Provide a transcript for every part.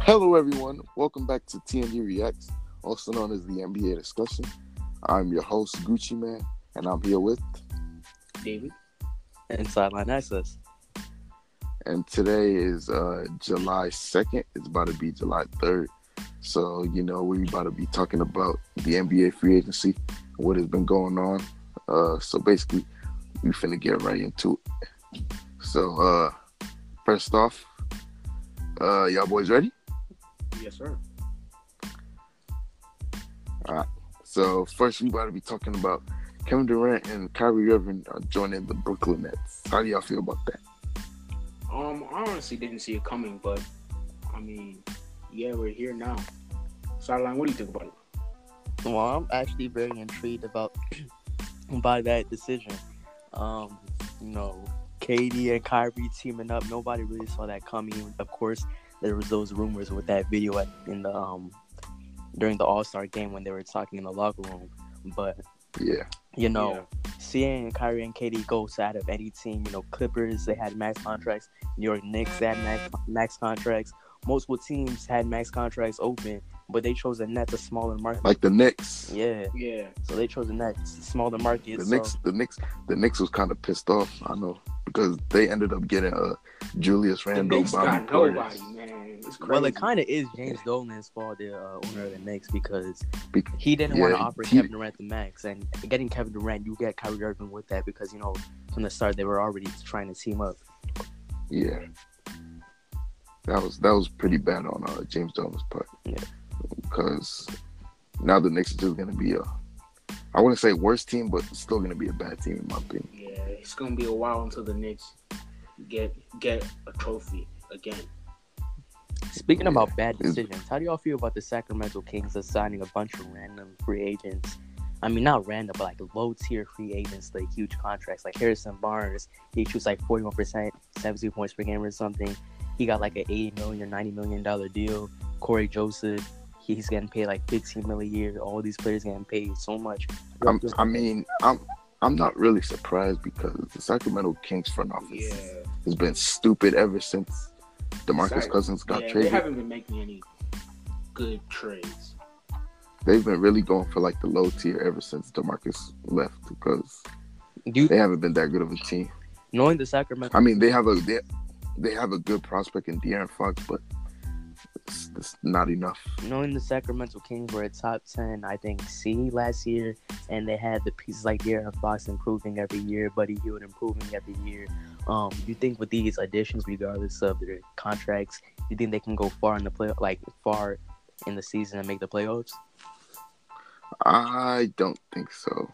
Hello, everyone. Welcome back to TND Reacts, also known as the NBA discussion. I'm your host, Gucci Man, and I'm here with David. and sideline access. and today is uh, July 2nd. It's about to be July 3rd. So, you know, we're about to be talking about the NBA free agency, what has been going on. Uh, so, basically, we finna get right into it. So, uh, first off, uh, y'all boys ready? Yes, sir. All right. So, first, we about to be talking about Kevin Durant and Kyrie Irving uh, joining the Brooklyn Nets. How do y'all feel about that? Um, I honestly didn't see it coming, but I mean, yeah, we're here now. Sideline, what do you think about it? Well, I'm actually very intrigued about by that decision. Um, you know, Katie and Kyrie teaming up. Nobody really saw that coming. Of course, there was those rumors with that video at, in the um during the All Star game when they were talking in the locker room. But Yeah. you know, seeing Kyrie and Katie go side of any team, you know, Clippers they had max contracts, New York Knicks they had max, max contracts. Multiple teams had max contracts open, but they chose the Nets, a smaller market. Like the Knicks. Yeah, Yeah, so they chose the Nets, smaller market. The so- Knicks, the Knicks, the Knicks was kind of pissed off. I know because they ended up getting uh, Julius the Randle, Knicks Bobby Portis. nobody, man. It's crazy. Well, it kind of is James Dolan's fault, the uh, owner of the Knicks, because Bec- he didn't want to offer he- Kevin Durant the max, and getting Kevin Durant, you get Kyrie Irving with that because you know from the start they were already trying to team up. Yeah, that was that was pretty bad on uh, James Dolan's part. Yeah. Because now the Knicks are just gonna be a, I wouldn't say worse team, but still gonna be a bad team in my opinion. yeah, it's gonna be a while until the Knicks get get a trophy again. Speaking Yeah, about bad decisions, how do y'all feel about the Sacramento Kings assigning a bunch of random free agents? I mean, not random, but like low tier free agents, like huge contracts, like Harrison Barnes. He shoots like 41%, 70 points per game or something. He got like an 80 million or 90 million dollar deal. Cory Joseph, he's getting paid like 15 million a year. All these players getting paid so much. I'm, I mean, I'm I'm not really surprised because the Sacramento Kings front office Yeah, has been stupid ever since Demarcus Sac- Cousins got yeah, they haven't been making any good trades. They've been really going for like the low tier ever since Demarcus left because you, they haven't been that good of a team. knowing the Sacramento I mean, they have a they, they have a good prospect in De'Aaron Fox, but it's, it's not enough. knowing the Sacramento Kings were a top ten, I think, C last year, and they had the pieces like De'Aaron Fox improving every year, Buddy Hield improving every year. Um, you think with these additions, regardless of their contracts, you think they can go far in the play, like far in the season and make the playoffs? I don't think so.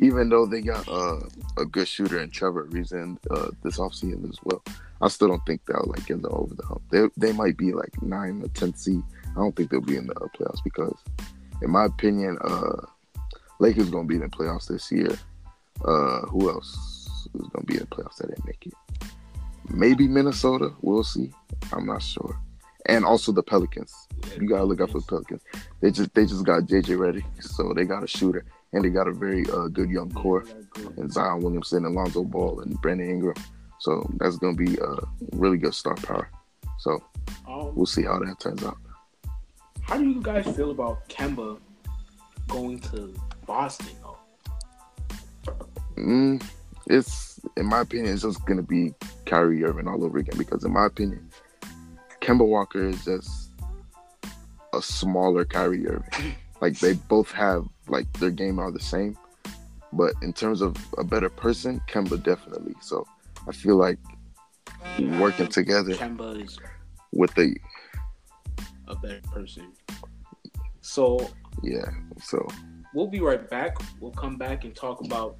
Even though they got uh, a good shooter in Trevor Ariza uh, this offseason as well, I still don't think they'll like get the over the hump. They they might be like nine or ten seed. I don't think they'll be in the uh, playoffs because, in my opinion, uh, Lakers gonna be in the playoffs this year. Uh, who else is gonna be in the playoffs that didn't make it? Maybe Minnesota. We'll see. I'm not sure. And also the Pelicans. You gotta look out for the Pelicans. They just they just got JJ Redick, so they got a shooter and they got a very uh, good young core and Zion Williamson, and Alonzo Ball, and Brandon Ingram. So that's gonna be a really good star power. So Um, we'll see how that turns out. how do you guys feel about Kemba going to Boston? Though? Mm, it's in my opinion, it's just gonna be Kyrie Irving all over again because in my opinion, Kemba Walker is just a smaller Kyrie Irving. like they both have like their game are the same, but in terms of a better person, Kemba definitely. So I feel like working together Kemba is with the a better person. So yeah. So we'll be right back. We'll come back and talk about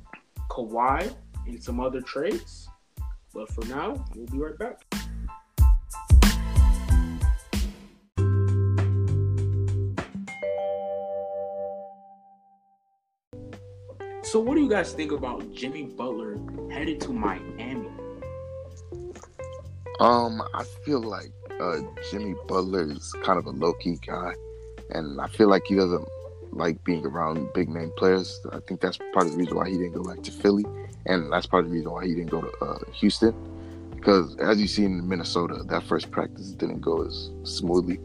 Kawhi and some other trades. But for now, we'll be right back. So, what do you guys think about Jimmy Butler headed to Miami? Um, I feel like uh, Jimmy Butler is kind of a low key guy, and I feel like he doesn't like being around big name players. I think that's part of the reason why he didn't go back to Philly, and that's part of the reason why he didn't go to uh, Houston. Because as you see in Minnesota, that first practice didn't go as smoothly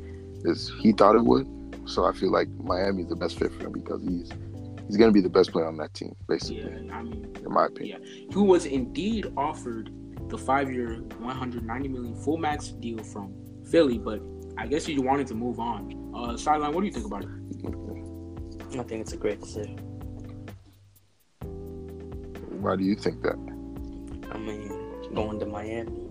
as he thought it would. So I feel like Miami is the best fit for him because he's he's going to be the best player on that team, basically, Yeah, I mean, in my opinion. he was indeed offered the five-year, 190 million full max deal from Philly, but I guess he wanted to move on. Uh, sideline, what do you think about it? I think it's a great decision. Why do you think that? I mean, going to Miami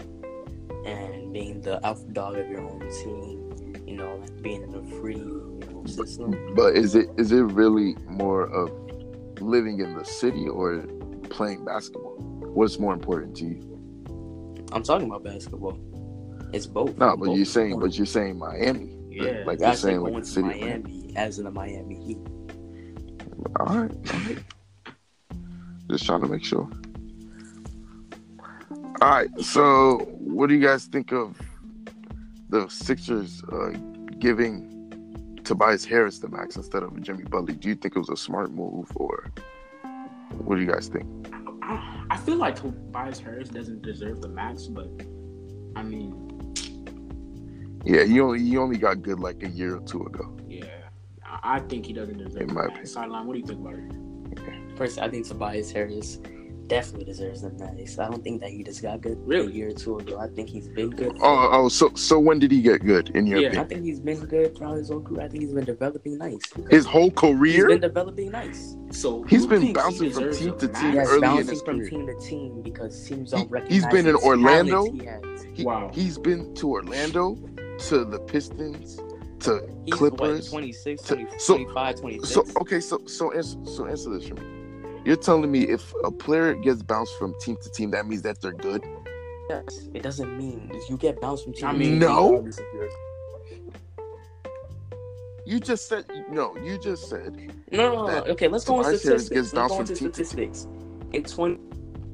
and being the alpha dog of your own team, you know, like being in a free you know, system. But is it is it really more of living in the city or playing basketball? What's more important to you? I'm talking about basketball. It's both. No, but Both you're saying, but you're saying Miami. Yeah, like you're saying, like the city. Miami, as in the Miami Heat. All right. all right. Just trying to make sure. All right. So, what do you guys think of the Sixers uh, giving Tobias Harris the max instead of Jimmy Butler? Do you think it was a smart move, or what do you guys think? I, I feel like Tobias Harris doesn't deserve the max, but I mean, Yeah, he only he only got good like a year or two ago. yeah, I, I think he doesn't deserve In the my max. opinion. Sideline, what do you think about it? First, I think Tobias Harris definitely deserves the max. I don't think that he just got good Really? a year or two ago. I think he's been good. Oh, oh, so so when did he get good in your Yeah. I think he's been good throughout his whole career. I think he's been developing nice. His whole He's career, been developing nice. So He's who been thinks he bouncing from team to team Yes, early in bouncing his from career. team to team because teams He- don't he's recognize been in his Orlando. he has. He, Wow. He's been to Orlando, to the Pistons, to He's Clippers. what, 26, So- 20, so- 25, 26? So okay, so so answer, so answer this for me. You're telling me if a player gets bounced from team to team, that means that they're good? Yes, it doesn't mean if you get bounced from team. I to mean, team no. regardless of your- You just said no. You just said No, no, no. that Okay, let's go on statistics. gets Let's bounced go from into team to team. statistics. In 20,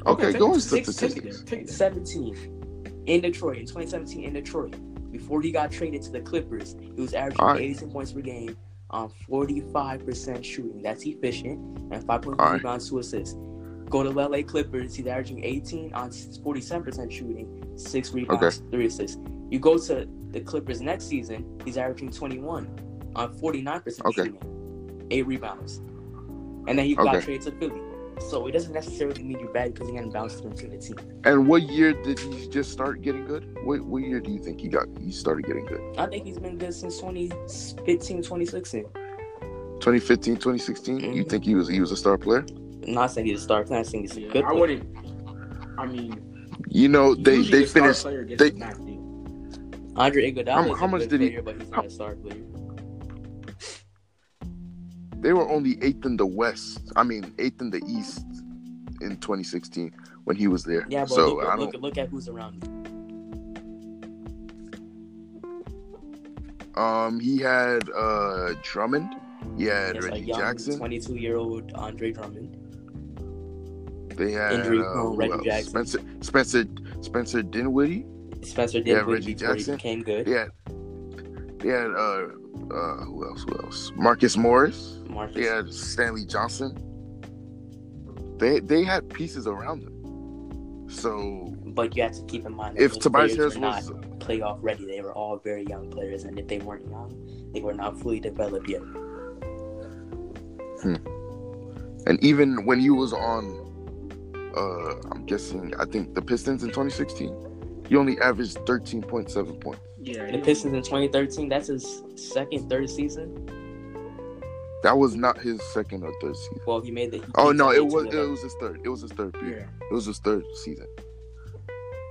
okay. take Go it. in Take- take it statistics. there. Take 17 in Detroit, in 2017 in Detroit, before he got traded to the Clippers, he was averaging All right. 82 points per game Um, on 45% shooting. That's efficient, and 5.3 All right. rebounds, two assists. Go to LA Clippers, he's averaging 18 on 47% shooting, six rebounds, three assists. You go to the Clippers next season, he's averaging 21 on 49% Okay. shooting, eight rebounds. And then he got Okay. traded to Philly. So it doesn't necessarily mean you're bad because he hadn't bounced from the team. And what year did he just start getting good? What what year do you think he got he started getting good? I think he's been good since 2015, 2016. 2015, 2016? You Mhm. think he was he was a star player? I'm not saying he's a star player, I'm saying he's a Yeah, good I player. wouldn't. I mean, You know they they finished. They- the max deal. Andre Iguodala How- is how a much good did he- player, but he's how- not a star player. They were only eighth in the West. I mean eighth in the East in 2016 when he was there. Yeah, but so look, I look, look at who's around him. Um, he had uh Drummond. He had a Reggie young Jackson. 22 year old Andre Drummond. They had injury uh, prone Reggie? Jackson. Spencer Spencer Spencer Dinwiddie. Spencer Dinwiddie. Yeah, Reggie Jackson. he became good. Had they had uh uh who else? Who else? Marcus Morris. Marcus. They had Stanley Johnson. They they had pieces around them. So But you have to keep in mind that if Tobias Harris were was not playoff ready. They were all very young players, and if they weren't young, they were not fully developed yet. and even when he was on uh I'm guessing I think the Pistons in 2016, he only averaged 13.7 points. Yeah, The Pistons in 2013, that's his second, third season. That was not his second or third season. Well, he made the. he Oh no, it was it 11. was his third. It was his third period. Yeah. It was his third season.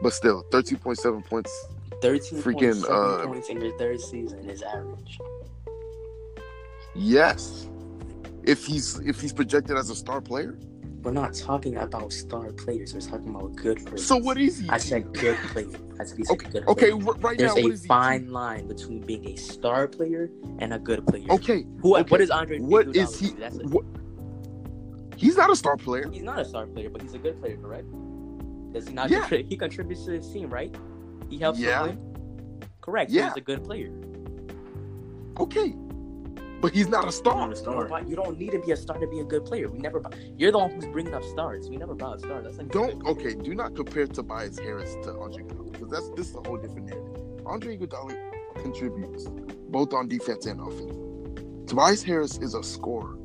But still, 13.7 points. 13 freaking, uh, points in your third season is average. Yes. If he's if he's projected as a star player. We're not talking about star players. We're talking about good players. So what is he? I said good player. I said he's a Okay, good okay, player. right There's now what a fine line between being a star player and a good player. Okay, Who? okay. What is Andre? What is he? That's a, What? He's not a star player. he's not a star player, but he's a good player, correct? Does he not? Yeah. Contribute? He contributes to his team, right? He helps Yeah. win. Correct. Yeah. He's a good player. Okay. But he's not a star. a You star. don't, you don't need to be a star to be a good player. We never. You're the one who's bringing up stars. We never bought a star. That's like Don't okay. Do not compare Tobias Harris to Andre Iguodala because that's this is a whole different narrative. Andre Iguodala contributes both on defense and offense. Tobias Harris is a scorer,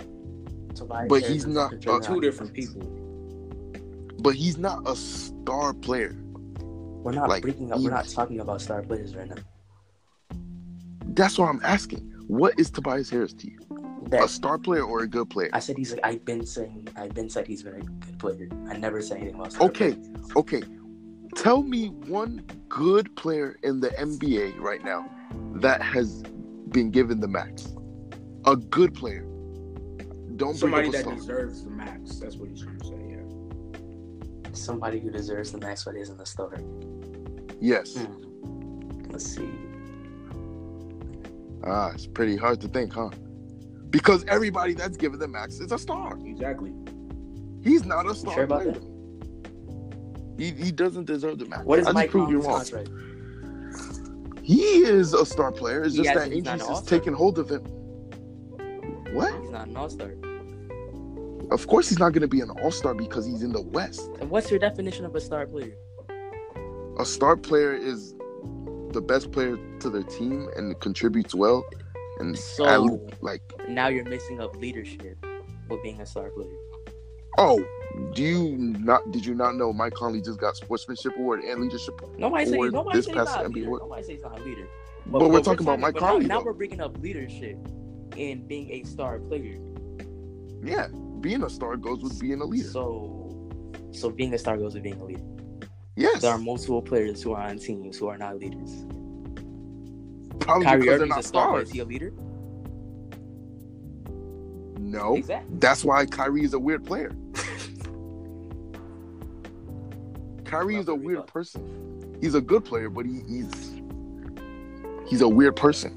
Tobias but Harris he's not, uh, Two different people. but he's not a star player. We're not like, bringing up. We're not talking about star players right now. That's what I'm asking. What is Tobias Harris to you? A star player or a good player? I said he's. I've been saying. I've been said he's been a good player. I never said anything about star Okay, players. okay. Tell me one good player in the NBA right now that has been given the max. A good player. Don't Somebody bring up that star. deserves the max. That's what he's trying to say. Yeah. Somebody who deserves the max but isn't a star. Yes. Hmm. Let's see. Ah, it's pretty hard to think, huh? Because everybody that's given the max is a star. Exactly. He's not a star Sure about player. that? He, he doesn't deserve the max. What is I Mike proved you wrong. contract? He is a star player. It's just Yeah, that injuries is taking hold of him. What? He's not an all star. Of course, he's not going to be an all star because he's in the West. And what's your definition of a star player? A star player is the best player to their team and contributes well. And So- at like, Now you're mixing up leadership with being a star player. oh, do you not? Did you not know Mike Conley just got sportsmanship award and leadership? Nobody says Or nobody this he's past not a NBA leader. what- Nobody says he's not a leader. But, we're talking about Mike but now- Conley. Now, we're bringing up leadership in being a star player. Yeah, being a star goes with being a leader. So, so being a star goes with being a leader. Yes, There are multiple players who are on teams who are not leaders. probably Kyrie because they're not a star, stars. is he a leader? No, Exactly. that's why Kyrie is a weird player. Kyrie is a weird person. He's a good player, but he, he's he's a weird person.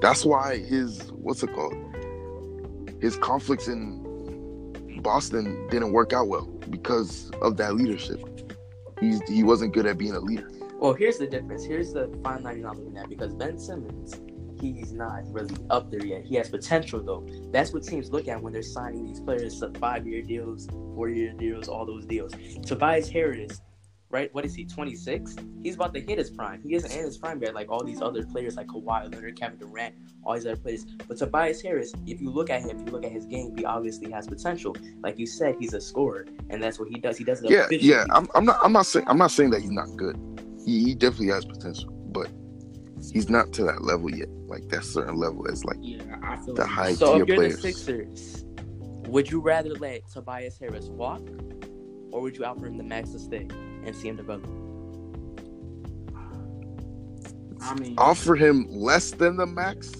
That's why his what's it called? His conflicts in Boston didn't work out well because of that leadership. He's he wasn't good at being a leader. Well, here's the difference. Here's the fine line you're not looking at because Ben Simmons, he's not really up there yet. He has potential though. That's what teams look at when they're signing these players to five-year deals, four-year deals, all those deals. Tobias Harris, right? What is he? 26. He's about to hit his prime. He isn't in his prime yet, like all these other players, like Kawhi Leonard, Kevin Durant, all these other players. But Tobias Harris, if you look at him, if you look at his game, he obviously has potential. Like you said, he's a scorer, and that's what he does. He does it Yeah, efficiently. yeah. I'm, I'm not I'm not saying I'm not saying that he's not good. He, he definitely has potential, but he's not to that level yet. Like that certain level is like Yeah, The like high- So tier if you're players. the Sixers, would you rather let Tobias Harris walk, or would you offer him the max to stay and see him develop? I mean, offer him less than the max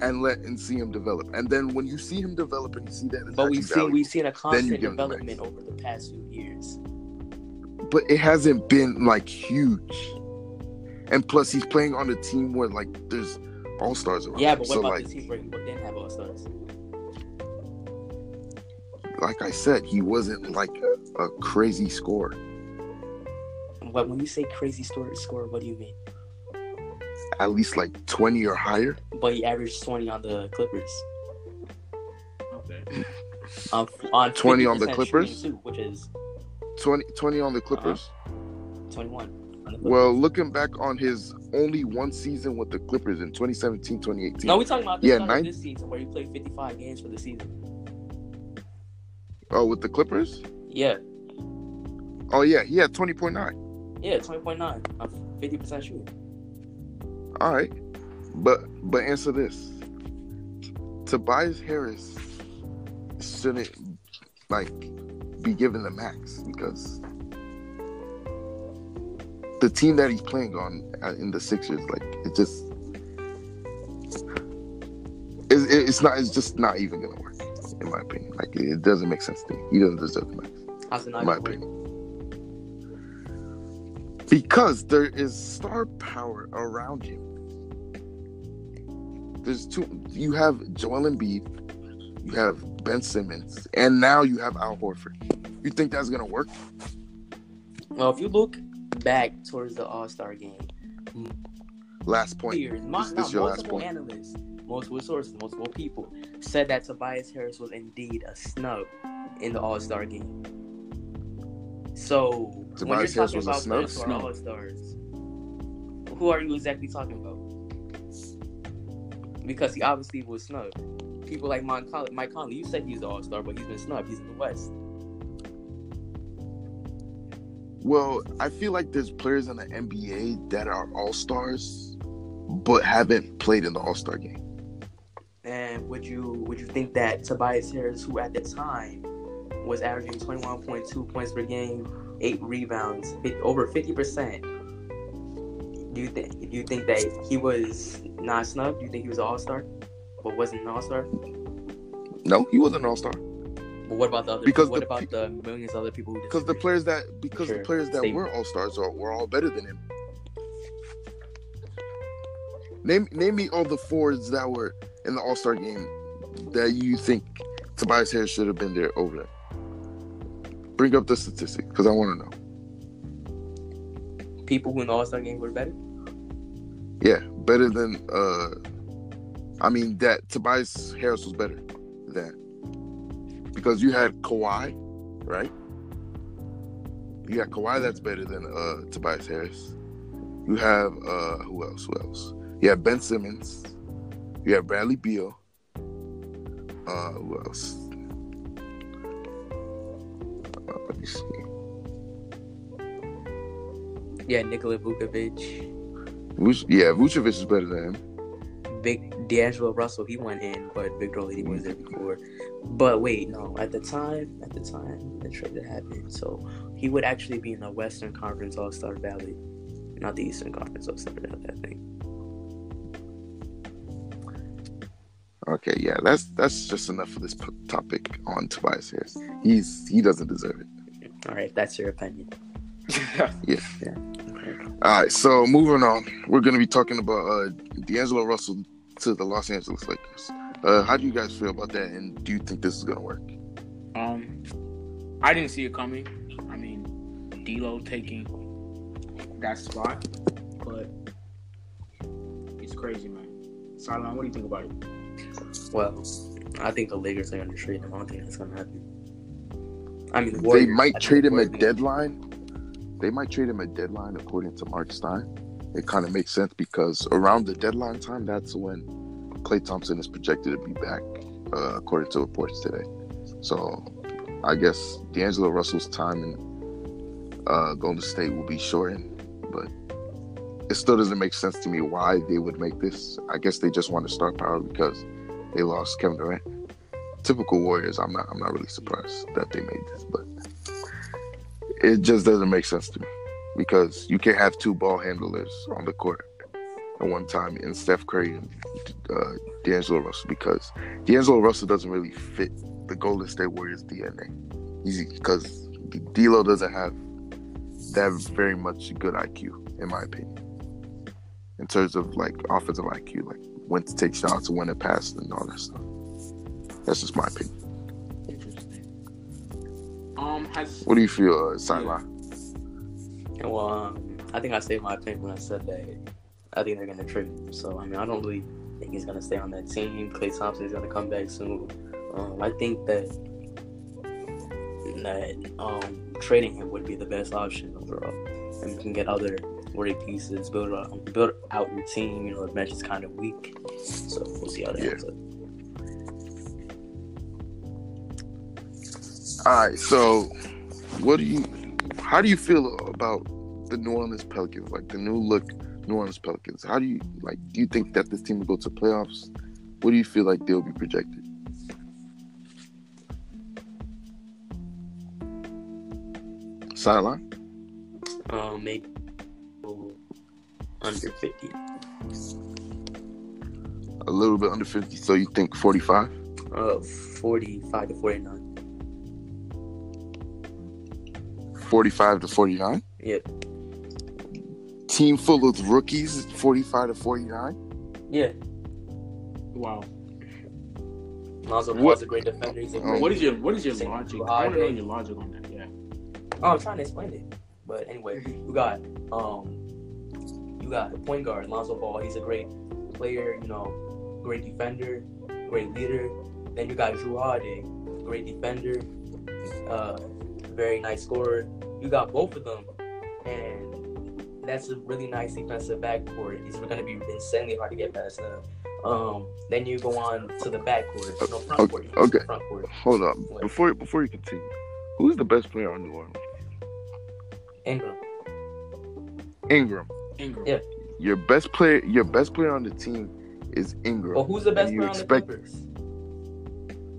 and let and see him develop. And then when you see him develop and you see that, it's But we've seen we've seen a constant give him the development over the past few years. but it hasn't been like huge. And plus, he's playing on a team where like there's all stars around. Yeah, but what so about like the team where he didn't have all stars? like I said, he wasn't like a, a crazy scorer. But when you say crazy story score, what do you mean? At least like twenty or higher. But he averaged twenty on the Clippers. okay. Um, on 20 on the Clippers? too, which is 20, 20 on the Clippers. twenty-one. On the Clippers. Well, looking back on his only one season with the Clippers in 2017, 2018. no, we're talking about this, Yeah, start of nine- this season where he played fifty-five games for the season. Oh, with the Clippers? Yeah, Oh yeah, he had 20.9. yeah, twenty point nine on fifty percent shooting. All right, but but answer this: Tobias Harris shouldn't like be given the max because the team that he's playing on uh, in the Sixers, like it just it's, it's not it's just not even gonna work in my opinion. Like it, doesn't make sense to me. He doesn't deserve the max, How's it not in my opinion. Because there is star power around you. There's two. You have Joel Embiid, you have Ben Simmons, and now you have Al Horford. You think that's gonna work? Well, if you look back towards the All Star game, Last point. players, mo- This- no, this your last multiple point. analysts, multiple sources, multiple people said that Tobias Harris was indeed a snub in the All Star game. So when you're Tobias Harris talking about snub? players who are All Stars, who are you exactly talking about? Because he obviously was snubbed. People like Mike Conley, Mike Conley, you said he's an All Star, but he's been snubbed. He's in the West. Well, I feel like there's players in the NBA that are all stars, but haven't played in the All Star game. And would you would you think that Tobias Harris, who at the time was averaging 21.2 points per game, eight rebounds, over 50 percent, do you think do you think that he was not snubbed? Do you think he was an All Star, but wasn't an All Star? No, he wasn't an All Star But what about the other? Because what the about pe- the millions of other people who because the players that because Sure. the players that Same. were All Stars are were all better than him. Name name me all the forwards that were in the All Star game that you think Tobias Harris should have been there over there. Bring up the statistic because I want to know. people who in the All Star game were better. Yeah, better than uh I mean that Tobias Harris was better than because you had Kawhi, right? You got Kawhi that's better than uh Tobias Harris. You have uh who else? Who else? You have Ben Simmons. You have Bradley Beal. Uh who else? Uh, let me see. Yeah, Nikola Vukovic, Vuce- yeah, Vucevic is better than him. Big D'Angelo Russell, he went in, but Victor Oladipo was there before. But wait, no, at the time, at the time the trade that happened, so he would actually be in the Western Conference All Star Valley, not the Eastern Conference All Star Valley. I think. Okay, yeah, that's that's just enough for this p- topic on Tobias Harris. He's he doesn't deserve it. All right, that's your opinion. Yeah. All right, so moving on, we're gonna be talking about uh, D'Angelo Russell to the Los Angeles Lakers. Uh, how do you guys feel about that, and do you think this is gonna work? Um, I didn't see it coming. I mean, D'Lo taking that spot, but it's crazy, man. Sideline, what do you think about it? Well, I think the Lakers are going to trade him. I don't think that's going to happen. I mean, the they Warriors, I might trade the him at deadline. They might trade him at deadline, according to Marc Stein. It kind of makes sense because around the deadline time, that's when Klay Thompson is projected to be back, uh, according to reports today. So, I guess D'Angelo Russell's time in uh, Golden State will be shortened, but it still doesn't make sense to me why they would make this. I guess they just want to start power because they lost Kevin Durant. Typical Warriors. I'm not. I'm not really surprised that they made this, but it just doesn't make sense to me because you can't have two ball handlers on the court at one time in Steph Curry and uh, D'Angelo Russell because D'Angelo Russell doesn't really fit the Golden State Warriors DNA. Easy because D'Lo doesn't have that very much good IQ, in my opinion, in terms of like offensive IQ, like when to take shots and when to pass and all that stuff. That's just my opinion. Interesting. Um, has What do you feel, uh? Well, um, I think I stated my opinion when I said that I think they're going to trade him. So, I mean, I don't really think he's going to stay on that team. Klay Thompson is going to come back soon. Um, I think that that um, trading him would be the best option overall. And we can get other worthy pieces, build out, build out your team. You know, the bench is kind of weak. So, we'll see how that Yeah. ends up. All right, so what do you, how do you feel about the New Orleans Pelicans, like the new look New Orleans Pelicans? How do you like? Do you think that this team will go to playoffs? What do you feel like they'll be projected? Sideline. Um, maybe under 50. A little bit under fifty. So you think forty-five? Uh, 45 to 49. 45 to 49. Yep. Team full of rookies, 45 to 49. Yeah. wow. Lonzo What- Ball's a great defender. He's a Oh. great. What is your what is your logic? with I want to know your logic on that. Yeah. Oh, I'm trying to explain it. But anyway, we got um, you got the point guard Lonzo Ball. He's a great player. You know, great defender, great leader. Then you got Jrue Holiday, great defender, uh, very nice scorer. You got both of them, and that's a really nice defensive backcourt. It's going to be insanely hard to get past them. Um, then you go on to the backcourt, no front Okay, court. okay. Front court. Hold on. Before before you continue, who's the best player on New Orleans? Ingram. Ingram. Ingram. Yeah. Your best player your best player on the team is Ingram. Well, who's the best And you player on the Clippers?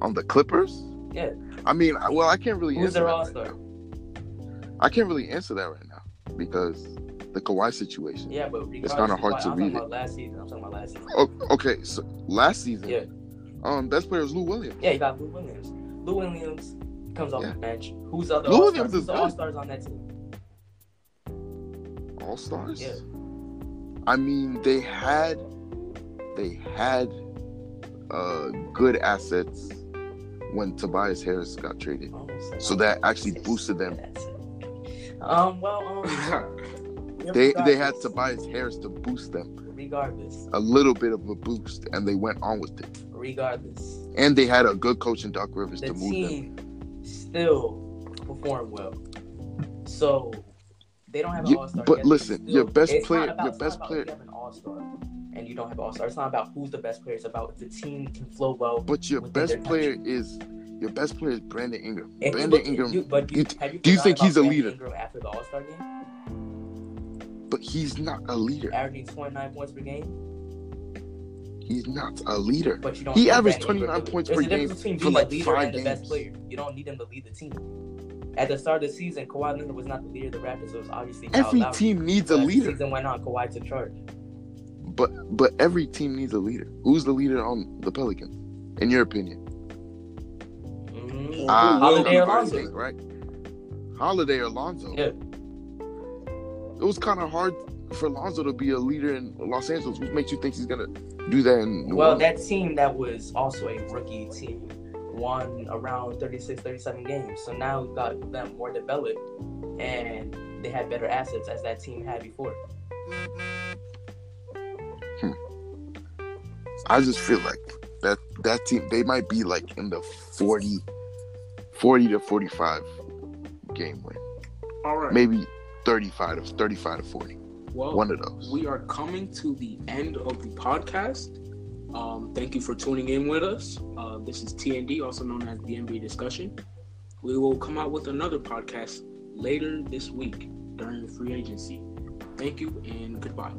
on the Clippers? Yeah. I mean, well, I can't really Who's answer their that all right star? now. I can't really answer that right now because the Kawhi situation. Yeah, but regardless, kinda hard why- to I'm read it. about last season. I'm talking about last season. Oh, okay, so last season, Yeah. um, best player is Lou Williams. Yeah, you got Lou Williams. Lou Williams comes off Yeah. the bench. Who's the other Lou all-stars? Williams Who's is the all stars on that team? All stars. Yeah. I mean, they had they had uh good assets when Tobias Harris got traded. Oh, So that actually boosted them. Um. Well. Um. They they had Tobias Harris to boost them Regardless. a little bit of a boost, and they went on with it. Regardless. And they had a good coach in Doc Rivers The to move them. still perform well. So they don't have an all star. but listen, your best player- about, your best player- you have an all star and you don't have all star. It's not about who's the best player. It's about the team can flow well. But your best player is your best player is Brandon Ingram. And Brandon look, Ingram, You, but you, you- do you think he's a Brandon leader? Ingram after the All Star game, but he's not a leader. averaging 29 points per game. He's not a leader. But you don't. He averaged 29 Ingram. points There's per game for like five and the best games. You don't need him to lead the team. At the start of the season, Kawhi Leonard was not the leader of the Raptors. So it was obviously Every Lowry. team needs a But as the leader. season went on, Kawhi took charge. But but every team needs a leader. Who's the leader on the Pelicans? In your opinion? Mhm. Ah, Holiday you or already think, right? Holiday or Lonzo. Yeah. It was kind of hard for Lonzo to be a leader in Los Angeles. What makes you think he's gonna do that in New Well, Orleans? that team that was also a rookie team won around 36, 37 games. So now we've got them more developed and they had better assets as that team had before. Hmm. I just feel like that that team they might be like in the 40, 40 to forty five game win, All right. maybe thirty five to thirty five to forty. Well, One of those. we are coming to the end of the podcast. Um, thank you for tuning in with us. Uh, this is TND, also known as the NBA Discussion. We will come out with another podcast later this week during the free agency. Thank you and goodbye.